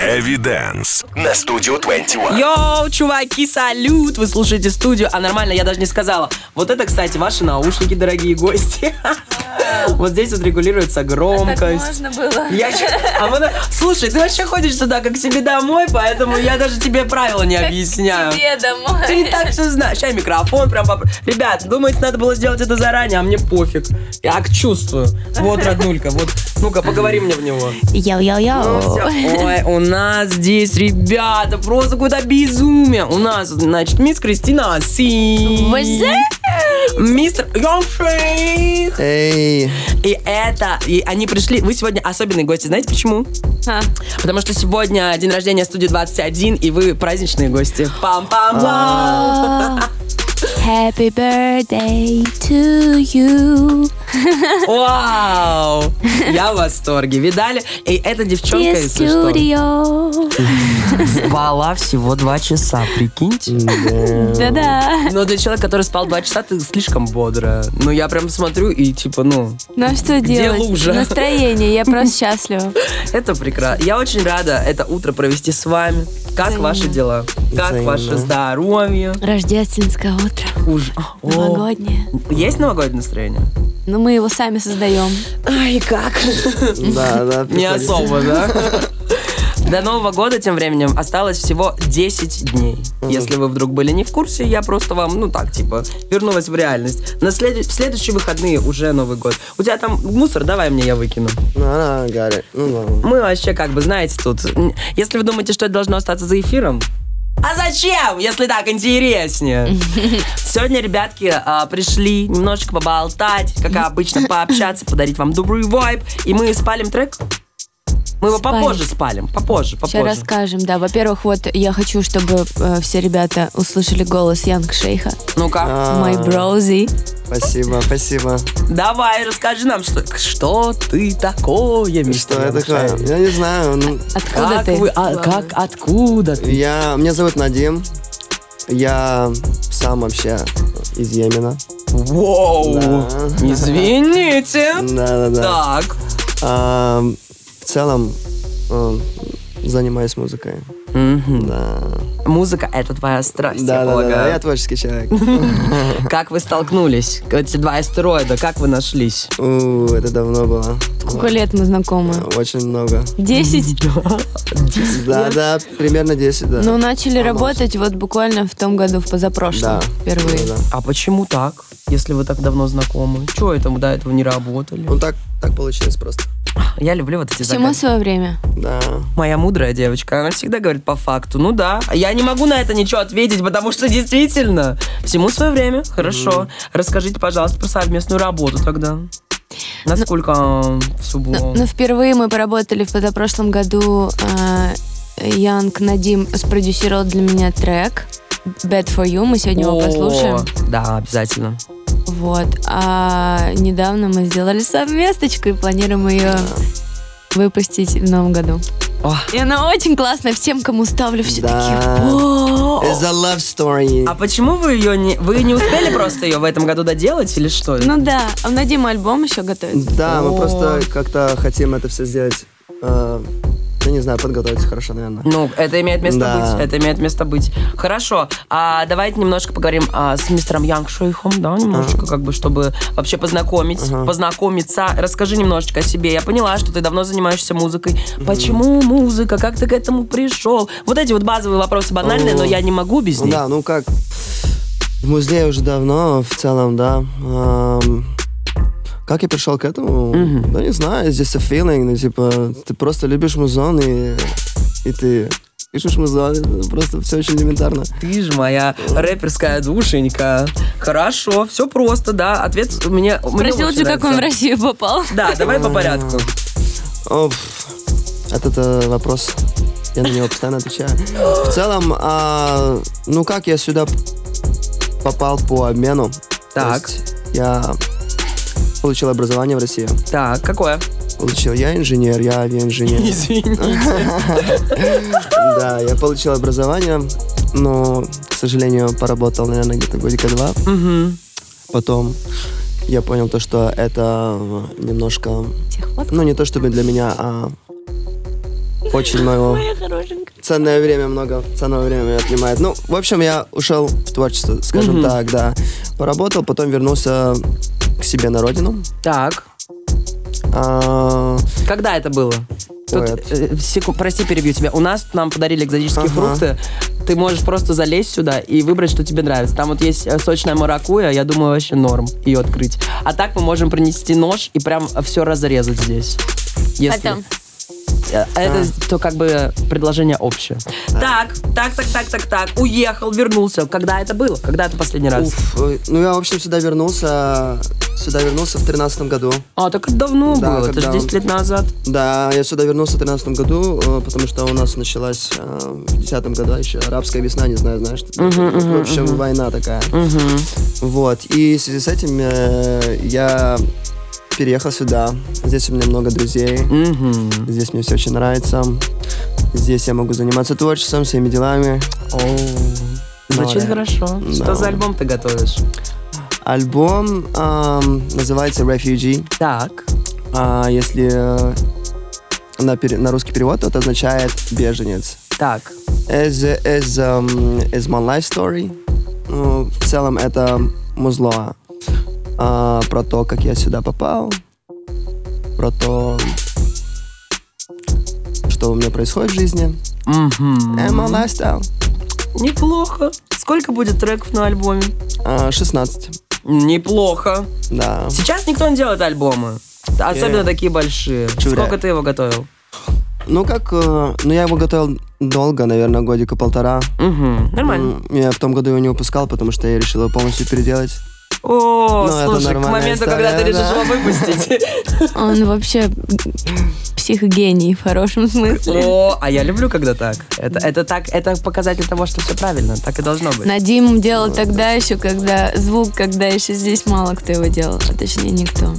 Эвиденс на студию 21. Йоу, чуваки, салют! Вы слушаете студию, а нормально, я даже не сказала. Вот это, кстати, ваши наушники, дорогие гости. Вот здесь вот регулируется громкость. можно было. Я чё- а мы Слушай, ты вообще ходишь туда как к себе домой, поэтому я даже тебе правила не объясняю. Тебе домой. Ты не так все знаешь. Сейчас микрофон прям... поп- Ребят, думаете, надо было сделать это заранее, а мне пофиг. Я как чувствую. Вот, роднулька, вот. Ну-ка, поговори мне в него. Ну, Yo-yo-yo. всё. Ой, у нас здесь, ребята, просто какое-то безумие. У нас, значит, мисс Кристина Си. Мистер Yung Sheikh. Эй, И это, и они пришли, вы сегодня особенные гости, знаете почему? А, Потому что сегодня день рождения студии 21, и вы праздничные гости. Пам-пам-пам. Happy birthday to you. Вау! Я в восторге. Видали? И эта девчонка, Dear если что, спала всего два часа, прикиньте. Да-да. Но для человека, который спал два часа, ты слишком бодрая. Ну, я прям смотрю и типа, ну, Ну а что Где делать? лужа? Настроение, я просто счастлива. это прекрасно. Я очень рада это утро провести с вами. Как Взаимно. ваши дела? Как Взаимно. ваше здоровье? Рождественское утро. Уж... О, Новогоднее. Есть новогоднее настроение? Но мы его сами создаем. Ай, как? да, да. Не особо, да? До Нового года тем временем осталось всего 10 дней. Если вы вдруг были не в курсе, я просто вам, ну так, типа, вернулась в реальность. На след... в следующие выходные уже Новый год. У тебя там мусор, давай мне, я выкину. Ну, она горит. Ну, ладно. Мы вообще, как бы, знаете, тут... Если вы думаете, что это должно остаться за эфиром, а зачем, если так интереснее? Сегодня ребятки а, пришли немножечко поболтать, как обычно, пообщаться, подарить вам добрый вайб. И мы спалим трек. Мы его Спалим. попозже спалим, попозже, Сейчас попозже. расскажем, да. Во-первых, вот я хочу, чтобы э, все ребята услышали голос Янг Шейха. Ну-ка, А, Мой броузи. Спасибо, спасибо. давай, расскажи нам, что, что ты такое, Что мистер я такое? Я не знаю. ну, Откуда Как ты? вы, а, как, откуда ты? я, меня зовут Надим. Я сам вообще из Йемена. Воу, Да. извините. Да, да, да. Так. В целом э, занимаюсь музыкой. Мгм. Да. Музыка — это твоя страсть, я Да, да, да, полагаю. да. Я творческий человек. Как вы столкнулись? Эти два астероида, как вы нашлись? Это давно было. Сколько лет мы знакомы? Очень много. Десять? Да, да, примерно 10, да. Ну, начали работать вот буквально в том году, в позапрошлом, да. впервые. Да, да. А почему так, если вы так давно знакомы? Чего это мы до этого не работали? Ну так, так получилось просто. Я люблю вот эти Всему загадки. свое время. Да. Моя мудрая девочка, она всегда говорит по факту. Ну да, я не могу на это ничего ответить, потому что действительно, всему свое время. Хорошо. Расскажите, пожалуйста, про совместную работу тогда. Насколько все было? Ну, ну, впервые мы поработали в позапрошлом году. э, Янг Надим спродюсировал для меня трек Bad for You. Мы сегодня его О, послушаем. Да, обязательно. Вот. А недавно мы сделали совместочку и планируем ее выпустить в новом году. О, И она очень классная. Всем, кому ставлю, все Да. такие. «О!» It's a love story. А почему вы ее не... Вы не успели просто ее в этом году доделать или что? Ну да, а у Надима альбом еще готовится. Да, мы просто как-то хотим это все сделать. э, я не знаю, подготовиться хорошо, наверное. Ну, это имеет место Да. быть. Это имеет место быть. Хорошо. А давайте немножко поговорим а, с мистером Янг Шейхом, да, немножечко, как бы, чтобы вообще познакомить, Ага. познакомиться. Расскажи немножечко о себе. Я поняла, что ты давно занимаешься музыкой. Почему музыка? Как ты к этому пришел? Вот эти вот базовые вопросы банальные, но я не могу без них. да, ну как, в музее уже давно, в целом, да. Эм, как я пришел к этому? Мгм. Да не знаю, здесь a feeling, ну типа, ты просто любишь музон и, и ты пишешь музон, это просто все очень элементарно. Ты же моя рэперская душенька. Хорошо, все просто, да. Ответ у меня... мне Спросил же, как он в. Россию попал. Да, давай по порядку. Этот э, вопрос, я на него постоянно отвечаю. В целом, а, ну как я сюда попал по обмену? То Так. есть я получил образование в России. Так, какое? Получил я инженер, я авиаинженер. Извини. Да, я получил образование, но, к сожалению, поработал, наверное, где-то годика два. Потом я понял то, что это немножко, Техподкаст. ну не то чтобы для меня, а очень хорошенькая. ценное время, много ценного времени отнимает. Ну, в общем, я ушел в творчество, скажем так, да. Поработал, потом вернулся к себе на родину. Так, А, когда это было? Тут, э, секу- прости, перебью тебя. У нас нам подарили экзотические Ага. фрукты. Ты можешь просто залезть сюда и выбрать, что тебе нравится. Там вот есть э, сочная маракуя, я думаю, вообще норм ее открыть. А так мы можем принести нож и прям все разрезать здесь. Если... Потом. Э, Это то как бы предложение общее. Так, так, так, так, так, так. Уехал, вернулся. Когда это было? Когда это последний раз? уф, э, ну, я, в общем, сюда вернулся, сюда вернулся в тринадцатом году. А, так это давно Да, было. Это же когда 10 лет назад. Да, я сюда вернулся в тринадцатом году, э, потому что у нас началась в десятом году еще арабская весна, не знаю, знаешь. в общем, война такая. Вот, и в связи с этим я переехал сюда. Здесь у меня много друзей. Мгм. Здесь мне все очень нравится. Здесь я могу заниматься творчеством, своими делами. Звучит да. хорошо. Что Да. за альбом ты готовишь? Альбом эм, называется Refugee. Так. А если э, на, пере- на русский перевод, то это означает беженец. Так. Is, is, um, is my life story. Ну, в целом это музло а, про то, как я сюда попал, про то, что у меня происходит в жизни. Мгм. And my lifestyle. Неплохо. Сколько будет треков на альбоме? А, 16. Неплохо. Да. Сейчас никто не делает альбомы. Особенно Yeah. такие большие. True Сколько ты его готовил? Ну как, э, ну я его готовил долго, наверное, годика полтора. Угу. Нормально. Я в том году его не выпускал, потому что я решил его полностью переделать. О, Ну, слушай, к моменту, когда ты история, решишь да. его выпустить. Он вообще психогений в хорошем смысле. О, а я люблю, когда так. Это, это так, это показатель того, что все правильно. Так и должно быть. Надим делал тогда еще, когда звук, когда еще здесь мало кто его делал, а точнее никто.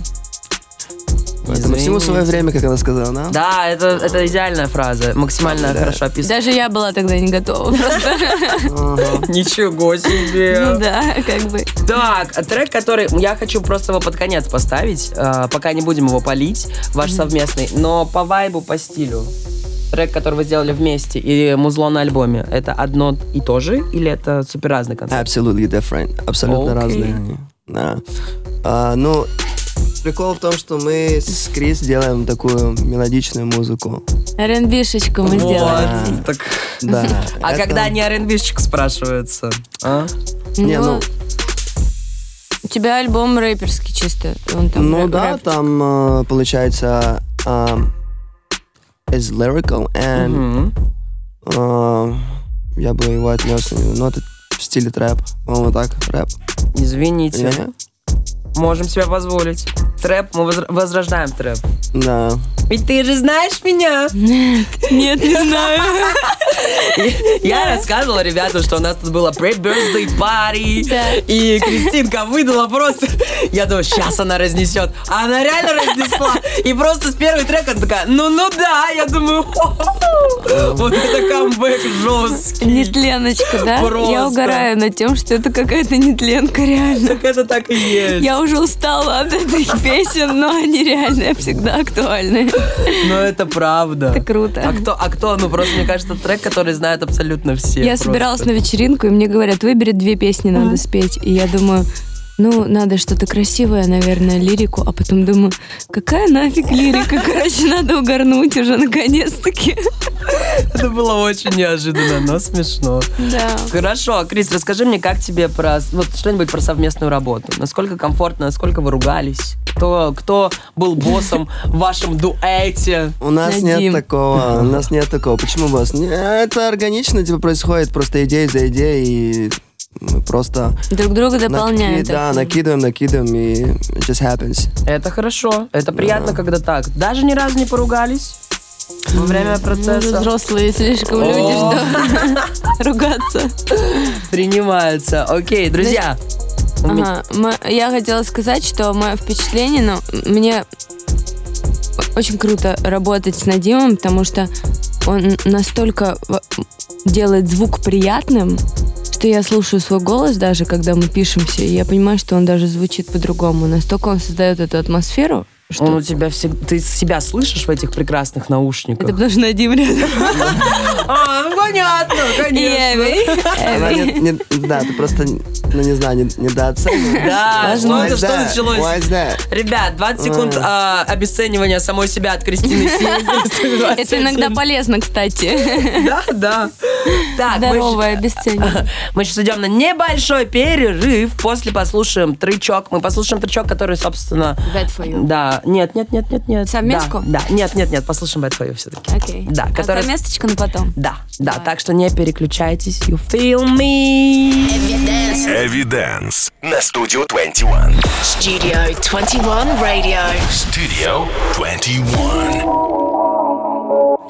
Поэтому всему свое время, как она сказала, да? Да, это, это идеальная фраза. Максимально Да. хорошо описана. Даже я была тогда не готова просто. Ничего себе. Ну да, как бы. Так, трек, который... Я хочу просто его под конец поставить, э, пока не будем его полить, ваш совместный, но по вайбу, по стилю. Трек, который вы сделали вместе, и музло на альбоме, это одно и то же, или это супер разный концепт? Absolutely different. Абсолютно Окей. разные. Да. А, ну, прикол в том, что мы с Крис делаем такую мелодичную музыку. РНБшечку мы сделали. Вот, так. Да. А это- когда не R&B-щик спрашивается? а? Не, ну, У тебя альбом рэперский чисто. Он там ну рэп- да, рэп. там э, получается um, is lyrical and Мгм. э, я бы его отнес, ну это в стиле трэп. По-моему, так, рэп. Извините. Не-не? Можем себе позволить. Трэп, мы возрождаем трэп. Да. Ведь ты же знаешь меня. Нет, не знаю. Я рассказывала ребятам, что у нас тут было pre-birthday party. Да. И Кристинка выдала просто... Я думаю, сейчас она разнесет. А она реально разнесла. И просто с первой трека такая, ну-ну да. Я думаю, вот это камбэк жесткий. Нетленочка, да? Просто. Я угораю над тем, что это какая-то нетленка, реально. Так это так и есть. Я уже устала от этих песен, но они реально всегда актуальны. Но это правда. Это круто. А кто, а кто? Ну, просто, мне кажется, трек, который знают абсолютно все. Я просто. собиралась на вечеринку, и мне говорят, выбери две песни, надо спеть. И я думаю, ну, надо что-то красивое, наверное, лирику. А потом думаю, какая нафиг лирика? Короче, надо угорнуть уже наконец-таки. Это было очень неожиданно, но смешно. Да. Хорошо, Крис, расскажи мне, как тебе про вот что-нибудь про совместную работу. Насколько комфортно, насколько вы ругались? Кто, кто был боссом в вашем дуэте? У нас Надим. нет такого. У нас нет такого. Почему босс? Это органично, типа, происходит просто идея за идеей, и мы просто Друг друга наки- дополняют. да, накидываем, накидываем, и it just happens. Это хорошо, это приятно, когда так. Даже ни разу не поругались во время Мы уже процесса. взрослые слишком люди, О. что ругаться. Принимается. Окей, друзья. Ага, мо- я хотела сказать, что мое впечатление, ну, мне очень круто работать с Надимом, потому что он настолько делает звук приятным, что я слушаю свой голос даже, когда мы пишемся, и я понимаю, что он даже звучит по-другому. Настолько он создает эту атмосферу, Он у тебя всегда... Ты себя слышишь в этих прекрасных наушниках? Это потому что Надим рядом. А, ну понятно, конечно. Да, ты просто, ну не знаю, не- недооцениваешь. Да, что это, что началось? Ребят, 20 секунд а, обесценивания самой себя от Кристины Си. Это иногда полезно, кстати. Да, да. Так, Здоровое обесценивание. Мы сейчас идем на небольшой перерыв. После послушаем трючок. Мы послушаем трючок, который, собственно... Bad for you. Да, нет, нет, нет, нет, нет. Совместку? Да, да, нет, нет, нет, послушаем Bad for you все-таки. Окей. Да, А который... совместочка на потом? Да, да, так что не переключайтесь. You feel me. Evidence на Studio 21. Studio 21 Radio. Studio 21.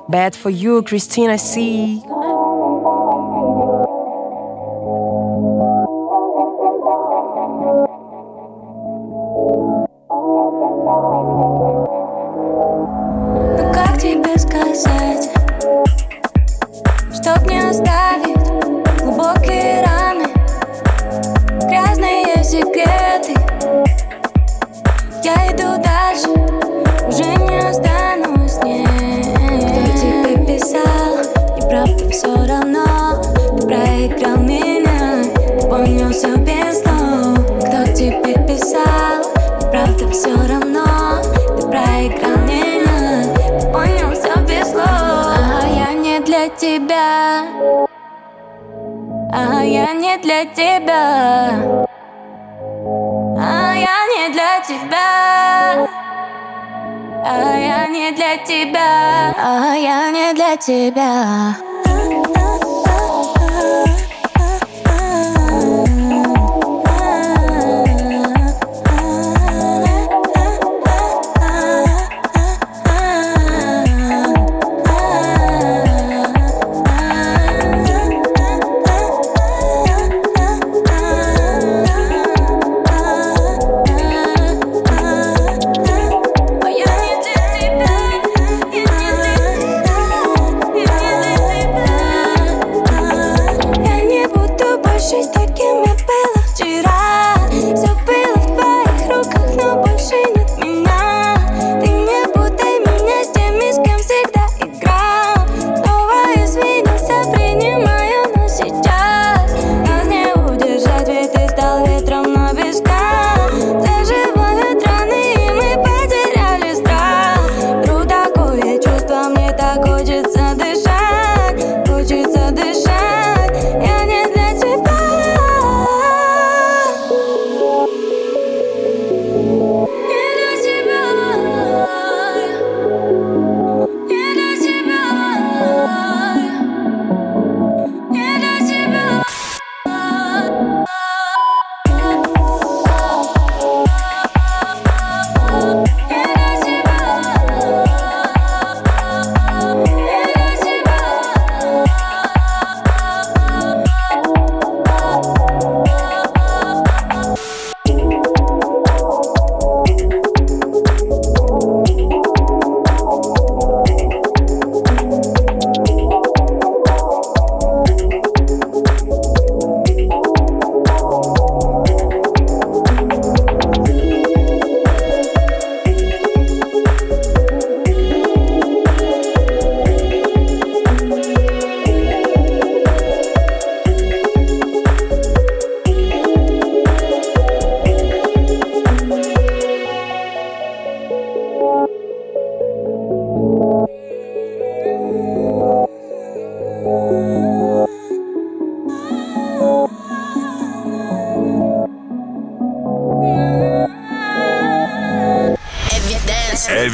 Bad for you, Christina C. сказать, чтоб не оставить а я не для тебя. А я не для тебя. А я не для тебя. А я не для тебя.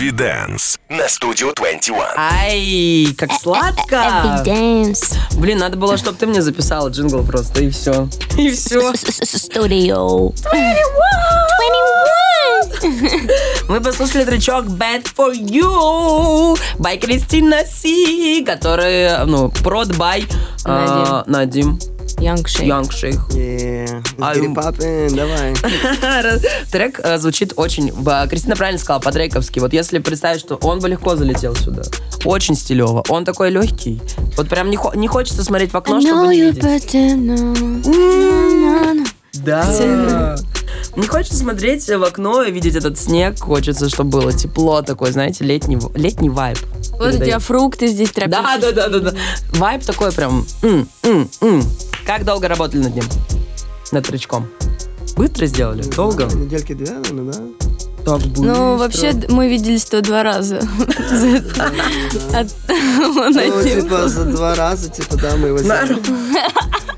Evidence на Studio 21. Ай, как сладко. Evidence. Блин, надо было, чтобы ты мне записала джингл просто, и все. И все. Студио. Мы послушали тречок Bad For You by Кристина Си, который, ну, прод by а, Надим Янг Шейх. Янг Шейх. Yeah. М. папин, давай. Трек э, звучит очень... Кристина правильно сказала, по-дрейковски. Вот если представить, что он бы легко залетел сюда. Очень стилево. Он такой легкий. Вот прям не, хо- не хочется смотреть в окно, чтобы не видеть. Да. Не хочется смотреть в окно и видеть этот снег. Хочется, чтобы было тепло такое, знаете, летний, летний вайб. Вот у тебя фрукты здесь Да, тропические. да, да, да, да. Вайб такой прям. м, м, м. Как долго работали над ним? Над тречком? Быстро сделали? Долго? Недельки две, наверное, да? Так быстро. Ну, вообще, мы виделись-то два раза. Ну, типа, за два раза, типа, да, мы его сделали.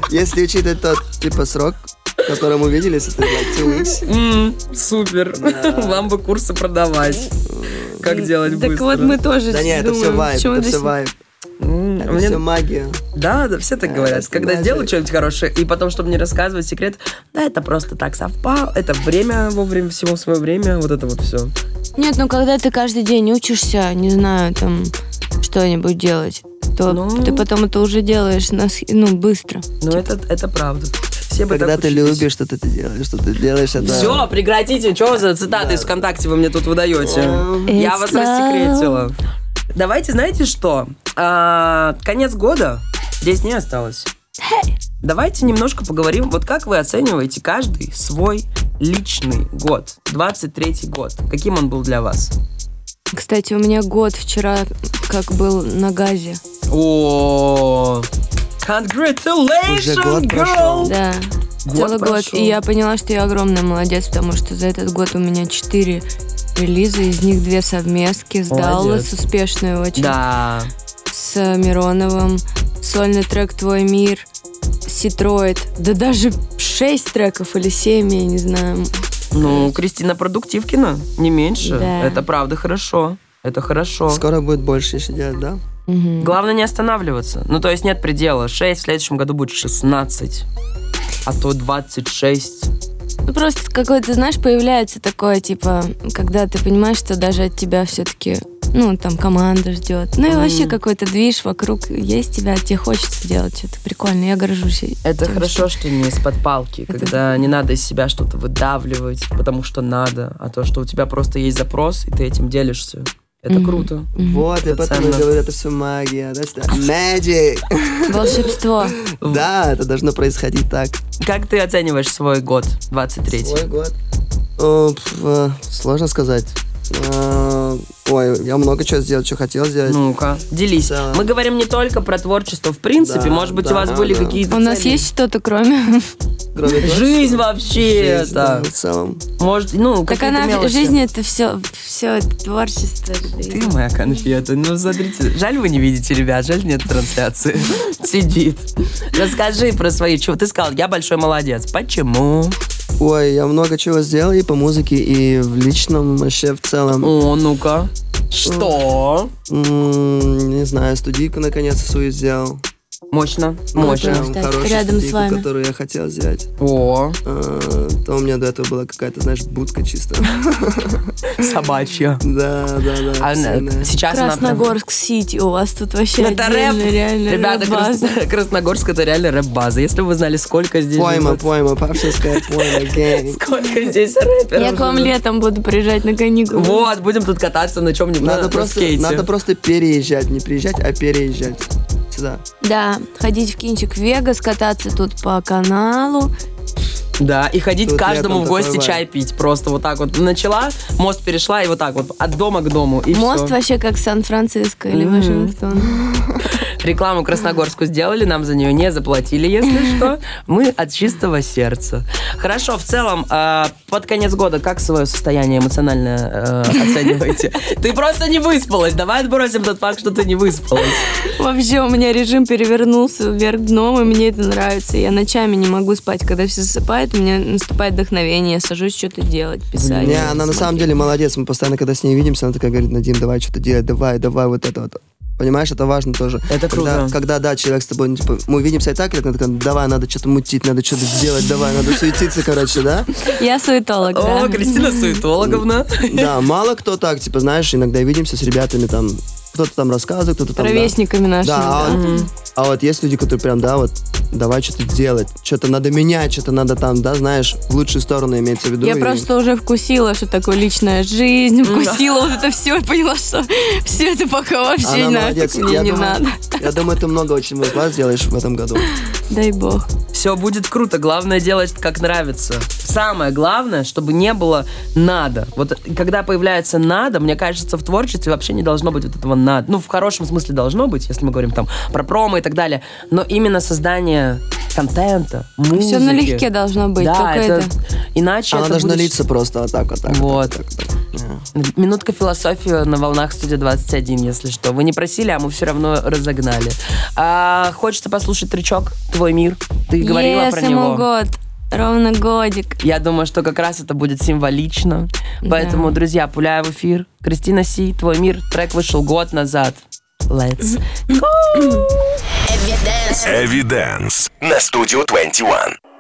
Если учитывать тот, типа, срок, в котором мы виделись, это like two Супер. Вам бы курсы продавать. Как делать Так быстро. вот мы тоже Да нет, это все думаем, вайб, почему это все Это мне- все магия. Да, да, все так говорят. это Когда magic. сделают что-нибудь хорошее, и потом, чтобы не рассказывать секрет, да, это просто так совпало, это время вовремя, всего свое время, вот это вот все. Нет, ну когда ты каждый день учишься, не знаю, там что-нибудь делать, то Ну. ты потом это уже делаешь на ну, быстро. Ну, это, это правда. Все Когда ты учились. любишь, что ты делаешь, что ты делаешь, это... Все, прекратите. Что за цитаты из ВКонтакте вы мне тут выдаете? Я It's вас love. рассекретила. Давайте, знаете что? А, конец года. 10 дней осталось. Давайте немножко поговорим. Вот как вы оцениваете каждый свой личный год? 23-й год. Каким он был для вас? Кстати, у меня год вчера как был на газе. О, congratulations, Уже год girl! прошел. Да. Год Целый год. прошел. И я поняла, что я огромный молодец, потому что за этот год у меня четыре релиза, из них две совместки с. Даллас, успешные очень. Да. С Мироновым, сольный трек «Твой мир», Ситроид, да даже шесть треков или семь, я не знаю. Ну, Кристина Продуктивкина, не меньше. Да. Это правда хорошо. Это хорошо. Скоро будет больше еще делать, да? Мгм. Главное не останавливаться. Ну, то есть нет предела. 6, в следующем году будет 16. А то 26. Ну, просто какое-то, знаешь, появляется такое, типа, когда ты понимаешь, что даже от тебя все-таки, ну, там, команда ждет. Ну, и вообще какой-то движ вокруг есть тебя, тебе хочется делать что-то прикольное. Я горжусь. Это тем, хорошо, что не из-под палки, когда не надо из себя что-то выдавливать, потому что надо, а то, что у тебя просто есть запрос, и ты этим делишься. Это Мгм. круто. Вот, и Это поэтому ценно. я говорю, это все магия. That's the magic. Волшебство. Да, это должно происходить так. Как ты оцениваешь свой год, 23 Свой год. О, пф, э, Сложно сказать. Ой, я много чего сделал, что хотел сделать. Ну-ка, делись. Целом. Мы говорим не только про творчество, в принципе. Да, Может быть, у да, вас были да. какие-то У нас есть что-то кроме... Кроме Жизнь вообще жизнь, да, в целом. Может, ну, Так она, мелочи. жизнь это все, все это творчество. Ты моя конфета. Ну, смотрите, жаль вы не видите, ребят, жаль нет трансляции. Сидит. Расскажи про свои чувства. Ты сказал, я большой молодец. Почему? Ой, я много чего сделал и по музыке, и в личном вообще в целом. О, ну-ка. Что? М, Не знаю, студийку наконец свою сделал. Мощно, Ну, мощно. прям. Прям кстати, хорошую рядом с студийку, вами. которую я хотел сделать. О, А, То у меня до этого была какая-то, знаешь, будка чисто. собачья. Да, да, да. А ценная. сейчас Красногорск-Сити, у вас тут вообще Это рэп. реально Ребята, Красногорск это реально рэп-база. Если бы вы знали, сколько здесь Пойма, пойма, папшинская пойма. Сколько здесь рэперов Я к вам летом буду приезжать на каникулы. Вот, будем тут кататься на чем-нибудь, на, Надо на просто, надо просто переезжать, не приезжать, а переезжать сюда. Да, ходить в кинчик в Вегас, кататься тут по каналу. Да, и ходить Тут каждому в гости такой чай пить. Просто вот так вот начала, мост перешла, и вот так вот от дома к дому. И Мост всё. вообще как Сан-Франциско или Мгм. Вашингтон. Рекламу Красногорску сделали, нам за нее не заплатили, если что. Мы от чистого сердца. Хорошо, в целом, э, под конец года как свое состояние эмоциональное э, оцениваете? Ты просто не выспалась. Давай отбросим тот факт, что ты не выспалась. Вообще у меня режим перевернулся вверх дном, и мне это нравится. Я ночами не могу спать. Когда все засыпают, у меня наступает вдохновение. Я сажусь что-то делать, писать. Не, она на самом деле молодец. Мы постоянно, когда с ней видимся, она такая говорит, Надим, давай что-то делать, давай, давай, вот это вот. Понимаешь, это важно тоже. Это когда, круто. Когда, да, человек с тобой, ну, типа, мы увидимся и так, и она такая, давай, надо что-то мутить, надо что-то сделать, давай, надо суетиться, короче, да? Я суетолог, О, да. Кристина Суетологовна. Да, мало кто так, типа, знаешь, иногда видимся с ребятами там, кто-то там рассказывает, кто-то там... да. Ровесниками нашими. Да, а, да. вот- а вот есть люди, которые прям, да, вот, давай что-то делать, что-то надо менять, что-то надо там, да, знаешь, в лучшую сторону имеется в виду. Я и- просто уже вкусила, что такое личная жизнь, вкусила вот это все, поняла, что все это пока вообще Она нафиг молодец. мне Я не думаю- надо. Я думаю, ты много очень вас сделаешь в этом году. Дай бог. Все Все будет круто. Главное делать, как нравится. Самое главное, чтобы не было надо. Вот когда появляется надо, мне кажется, в творчестве вообще не должно быть вот этого надо. Ну, в хорошем смысле должно быть, если мы говорим там про промо и так далее. Но именно создание контента, музыки. Все налегке должно быть. Да, только это, это. иначе Она это должна будет литься просто вот так, вот так. Вот. так, так, так. Минутка философии на волнах студии 21, если что. Вы не просили, а мы все равно разогнали. А, хочется послушать тречок «Твой мир». Ты говорила Yes, про него. год. Ровно годик. Я думаю, что как раз это будет символично. Поэтому, друзья, пуляя в эфир. Кристина Си, «Твой мир». Трек вышел год назад. Let's go! Evidence на Studio 21.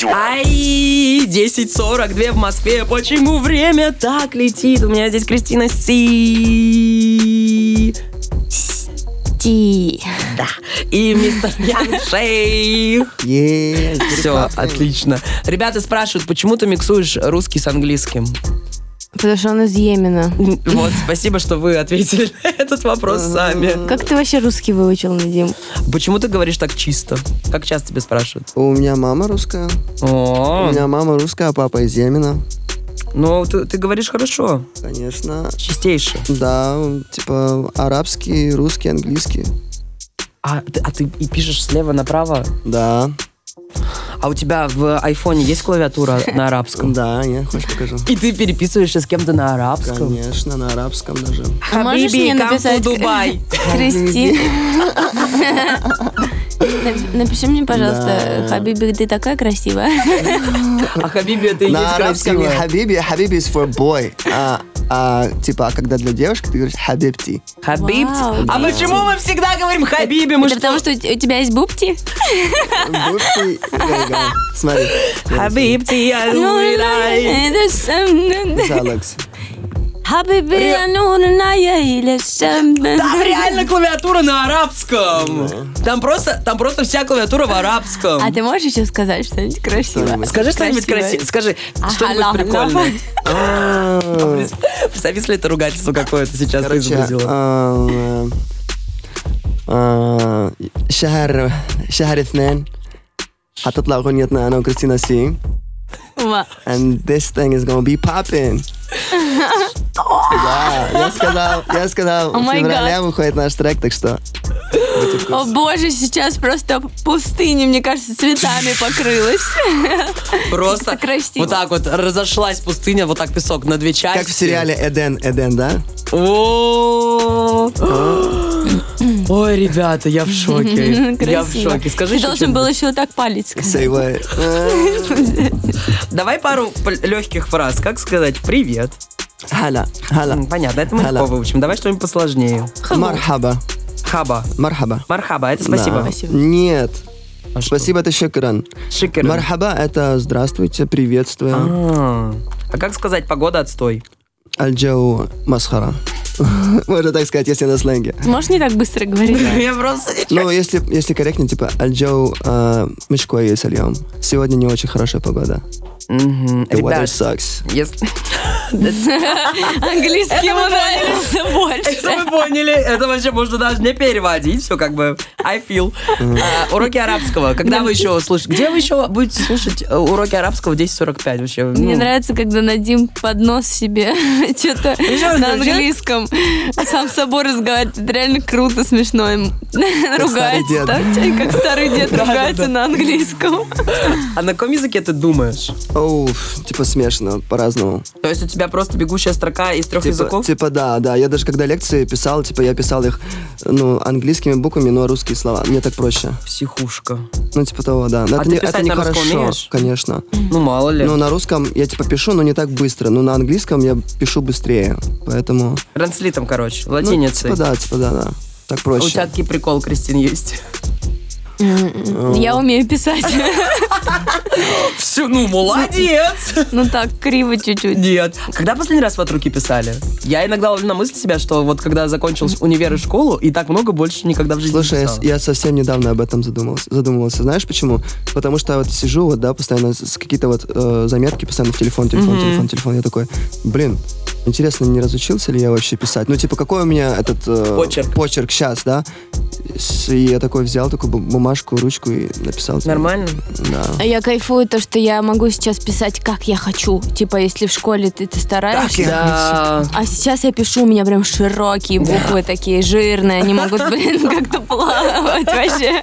21. Ай, 10.42 в Москве. Почему время так летит? У меня здесь Кристина Си. Ти. Да. И мистер Ян Шейх. Е, Все, отлично. Ребята спрашивают, почему ты миксуешь русский с английским? Потому что он из Йемена. Вот, спасибо, что вы ответили на этот вопрос сами. Как ты вообще русский выучил, Надим? Почему ты говоришь так чисто? Как часто тебя спрашивают? У меня мама русская. У О, меня мама русская, а папа из Йемена. ну ты, ты говоришь хорошо, Конечно. чистейше. Да, типа арабский, русский, английский. А а ты и пишешь слева направо? Да, А у тебя в айфоне есть клавиатура на арабском? да, не, хочешь покажу? И ты переписываешься с кем-то на арабском? Конечно, на арабском даже. А можешь Хабиби, мне написать... Dubai. Кристи. Нап- Напиши мне, пожалуйста. Хабиби, ты такая красивая. А Хабиби это и есть красиво. хабиби, хабиби is for boy. А, а, типа, а когда для девушки, ты говоришь хабибти. Хабиб. Вау, А да. почему мы всегда говорим Хабиби? Мы Это потому, что у тебя есть бубти? Бубти. Смотри. Хабибти, я Ну, умираю. Это Алекс. Хабиби, я нужна ей Там реально клавиатура на арабском. Там просто, там просто вся клавиатура в арабском. А ты можешь еще сказать что-нибудь красивое? Что-нибудь. Скажи что-нибудь Красивое. красивое. Скажи Ага, что-нибудь ла- прикольное. А, Представь, если это ругательство какое-то сейчас ты Короче, изобразила. а, а, شهر شهر اثنين هتطلع اغنيتنا انا وكريستينا سي Ва. and this thing is gonna be popping. да, я сказал, я сказал, О в феврале гад. выходит наш трек, так что... О боже, сейчас просто пустыня, мне кажется, цветами покрылась. Просто вот так вот разошлась пустыня, вот так песок на две части. Как в сериале Эден, Эден, да? О. Ой, ребята, я в шоке. Я в шоке. Скажи Ты должен был еще вот так палец сказать. Say what? Давай пару легких фраз. Как сказать «привет»? Халя, халя. М, Понятно, это мы Халя. легко выучим. Давай что-нибудь посложнее. Мархаба. Хаба. Мархаба. Мархаба, это спасибо. Да. Нет. А что? Спасибо, это шекран. Шикер. Мархаба это здравствуйте, приветствую. А А как сказать «погода отстой»? Аль-Джау масхара. Можно так сказать, если на сленге. Можешь не так быстро говорить? Я просто. Ну, если, если корректнее, типа Аль-Джау э, мешко есть альем. Сегодня не очень хорошая погода. The weather sucks. если... Английский ему нравится Это больше. вы поняли, это вообще можно даже не переводить, все как бы I feel. А, уроки арабского, когда вы еще слушаете? Где вы еще будете слушать э, уроки арабского в 10.45 вообще? Мне Ну, нравится, когда Надим поднос себе что-то на английском сам с собой разговаривает. Это реально круто, смешно. Ругается, так, как старый дед ругается на английском. А на каком языке ты думаешь? Оу, типа смешно, по-разному. То есть у тебя просто бегущая строка из трех Типа, языков? типа, да, да. Я даже когда лекции писал, типа, я писал их, ну, английскими буквами, но русские слова. Мне так проще. Психушка. Ну, типа того, да. Но А это ты не, писать это не на хорошо, умеешь? конечно. Ну, мало ли. Но на русском я, типа, пишу, но не так быстро. Но на английском я пишу быстрее. Поэтому... Транслитом, короче, Ну, латиницей. типа, да, типа, да, да. Так А проще. У тебя такие прикол, Кристин, есть. Я умею писать. Все, ну, молодец! Ну так, криво чуть-чуть. Нет. Когда последний раз вы от руки писали? Я иногда ловлю на мысль себя, что вот когда закончил универ и школу, и так много больше никогда в жизни Слушай, не я, совсем недавно об этом задумался. задумывался. Знаешь почему? Потому что вот сижу вот, да, постоянно с какие-то вот э, заметки, постоянно в телефон, телефон, телефон, телефон. Я такой, блин, интересно, не разучился ли я вообще писать? Ну, типа, какой у меня этот... э, Почерк. Почерк сейчас, да? И я такой взял такую бу- бумажку, ручку и написал. Нормально? Да. А я кайфую то, что я могу сейчас писать, как я хочу. Типа, если в школе ты, ты стараешься. Да. А сейчас я пишу, у меня прям широкие буквы такие жирные, они могут, блин, как-то плавать вообще.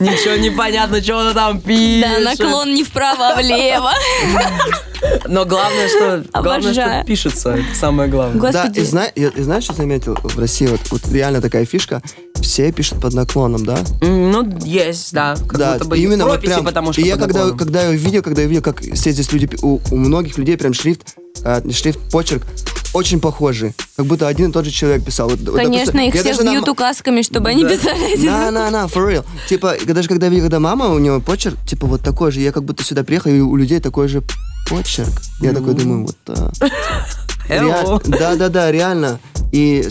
Ничего не понятно, что она там пишет. Да, наклон не вправо, а влево. Но главное, что, главное, что пишется. Это самое главное. Господи. Да, и, зна- и- и знаешь, что заметил в России? Вот, вот реально такая фишка. Все пишут под наклоном, да? Ну, есть, да. Как да, будто бы именно вот прописи, прям. потому что и я когда, наклоном. когда я увидел, когда я увидел, как все здесь люди, у, у многих людей прям шрифт, э, шрифт, почерк очень похожий. Как будто один и тот же человек писал. Вот, Конечно, допустим, их всех даже на бьют м- указками, чтобы они писали. На, на, на, for real. Типа, даже когда я видел, когда мама, у нее почерк, типа, вот такой же, я как будто сюда приехал, и у людей такой же почерк. Я такой думаю, вот... а. Hello. Да, да, да, реально. И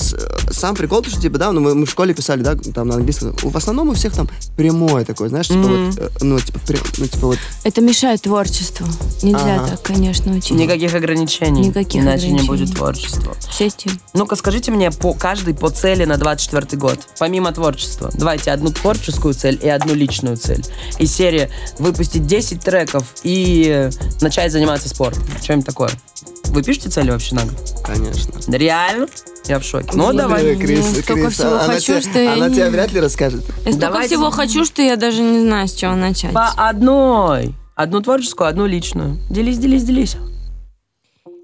сам прикол, то, что, типа, да, ну, мы, мы в школе писали, да, там на английском. В основном у всех там прямое такое, знаешь, типа вот, э, ну, типа, прям, ну, типа вот, Это мешает творчеству. Нельзя Ага. так, конечно, учить. Никаких ограничений. Никаких Иначе не ограничений. будет творчества. Все эти Ну-ка, скажите мне по каждой по цели на 24 год, помимо творчества. Давайте одну творческую цель и одну личную цель. Из серии выпустить 10 треков и начать заниматься спортом. Что-нибудь такое. Вы пишете цели вообще на год? конечно. Да Реально? Я в шоке. Ну, давай. Крис, столько Крис, всего она хочу, тебе- что я Она не- тебе вряд ли расскажет. Я столько Давайте- всего хочу, что я даже не знаю, с чего начать. По одной. Одну творческую, одну личную. Делись, делись, делись.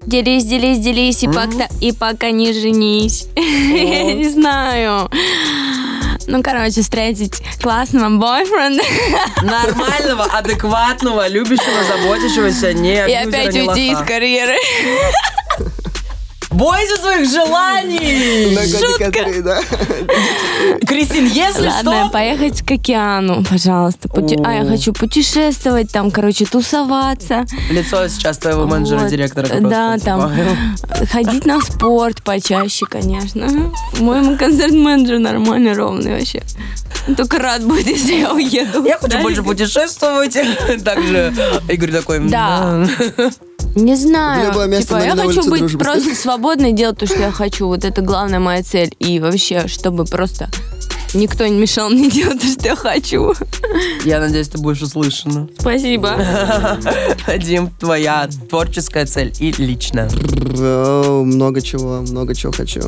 Делись, делись, делись, и пока, и пока не женись. Я не знаю. Ну, короче, встретить классного бойфренда Нормального, адекватного, любящего, заботящегося, не и опять не уйти из карьеры. Бойся своих желаний! Три, да. Кристин, если Ладно, что... поехать к океану, пожалуйста. Пути- А, я хочу путешествовать, там, короче, тусоваться. Лицо сейчас твоего менеджера, Вот. директора. Да, там ходить на спорт почаще, конечно. Мой концерт-менеджер нормальный, ровный вообще. Только рад будет, если я уеду. Я хочу больше путешествовать. Также Игорь такой... Да. Не знаю. Любое место, типа, я на хочу улице быть дружбы. просто свободной, делать то, что я хочу. Вот это главная моя цель. И вообще, чтобы просто никто не мешал мне делать то, что я хочу. Я надеюсь, ты будешь услышана. Спасибо. Дим, твоя творческая цель и личная. О, Много чего, много чего хочу.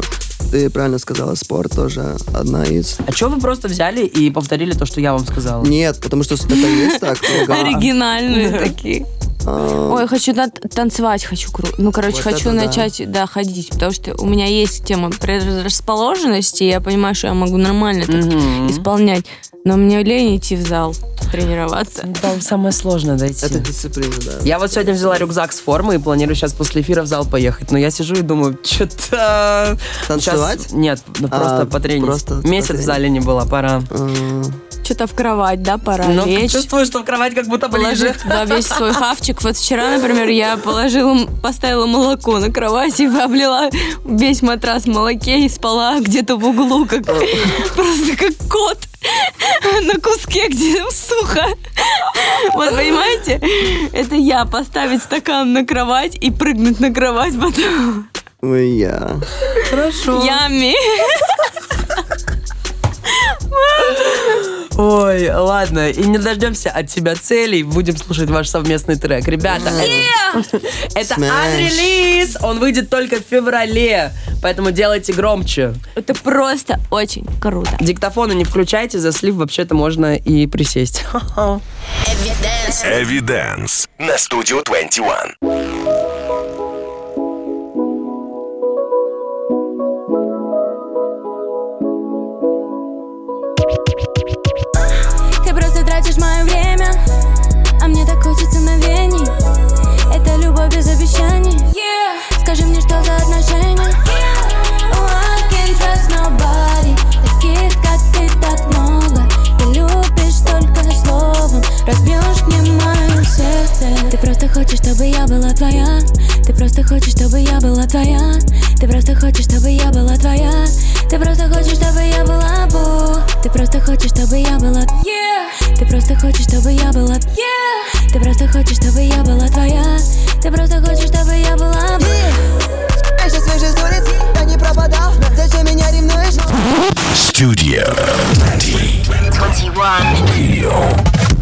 Ты правильно сказала, спорт тоже одна из. А что вы просто взяли и повторили то, что я вам сказала? Нет, потому что это есть так. Оригинальные такие. А, Ой, хочу на- танцевать, хочу кру- Ну, короче, Вот хочу это да. начать, да. ходить, потому что у меня есть тема предрасположенности, и я понимаю, что я могу нормально так Мгм. исполнять. Но мне лень идти в зал тренироваться. Там самое сложное дойти. Это дисциплина, да. Я вот сегодня взяла рюкзак с формы и планирую сейчас после эфира в зал поехать. Но я сижу и думаю, что-то... Танцевать? Нет, ну, просто А, потренить. просто Месяц в потренить. зале не было, пора. А, Что-то в кровать, да, пора Но лечь. чувствую, что в кровать как будто ближе. Положить туда весь свой хавчик. Вот вчера, например, я положила, поставила молоко на кровать и облила весь матрас в молоке и спала где-то в углу, как просто как кот на куске, где сухо. Вот понимаете, это я поставить стакан на кровать и прыгнуть на кровать потом. Ой, я. Хорошо. Ями. Ой, ладно, и не дождемся от тебя целей, будем слушать ваш совместный трек. Ребята, это, анрелиз, он выйдет только в феврале, поэтому делайте громче. Это просто очень круто. Диктофоны не включайте, за слив вообще-то можно и присесть. Evidence на студию 21. Просто хочешь, чтобы я была твоя Ты просто хочешь, чтобы я была твоя Ты просто хочешь, чтобы я была бу Ты просто хочешь, чтобы я была Ты просто хочешь, чтобы я была Ты просто хочешь, чтобы я была твоя Ты просто хочешь, чтобы я была бу Я сейчас свежий с улиц, я не пропадал Зачем меня ревнуешь? Studio 20. 21. Radio.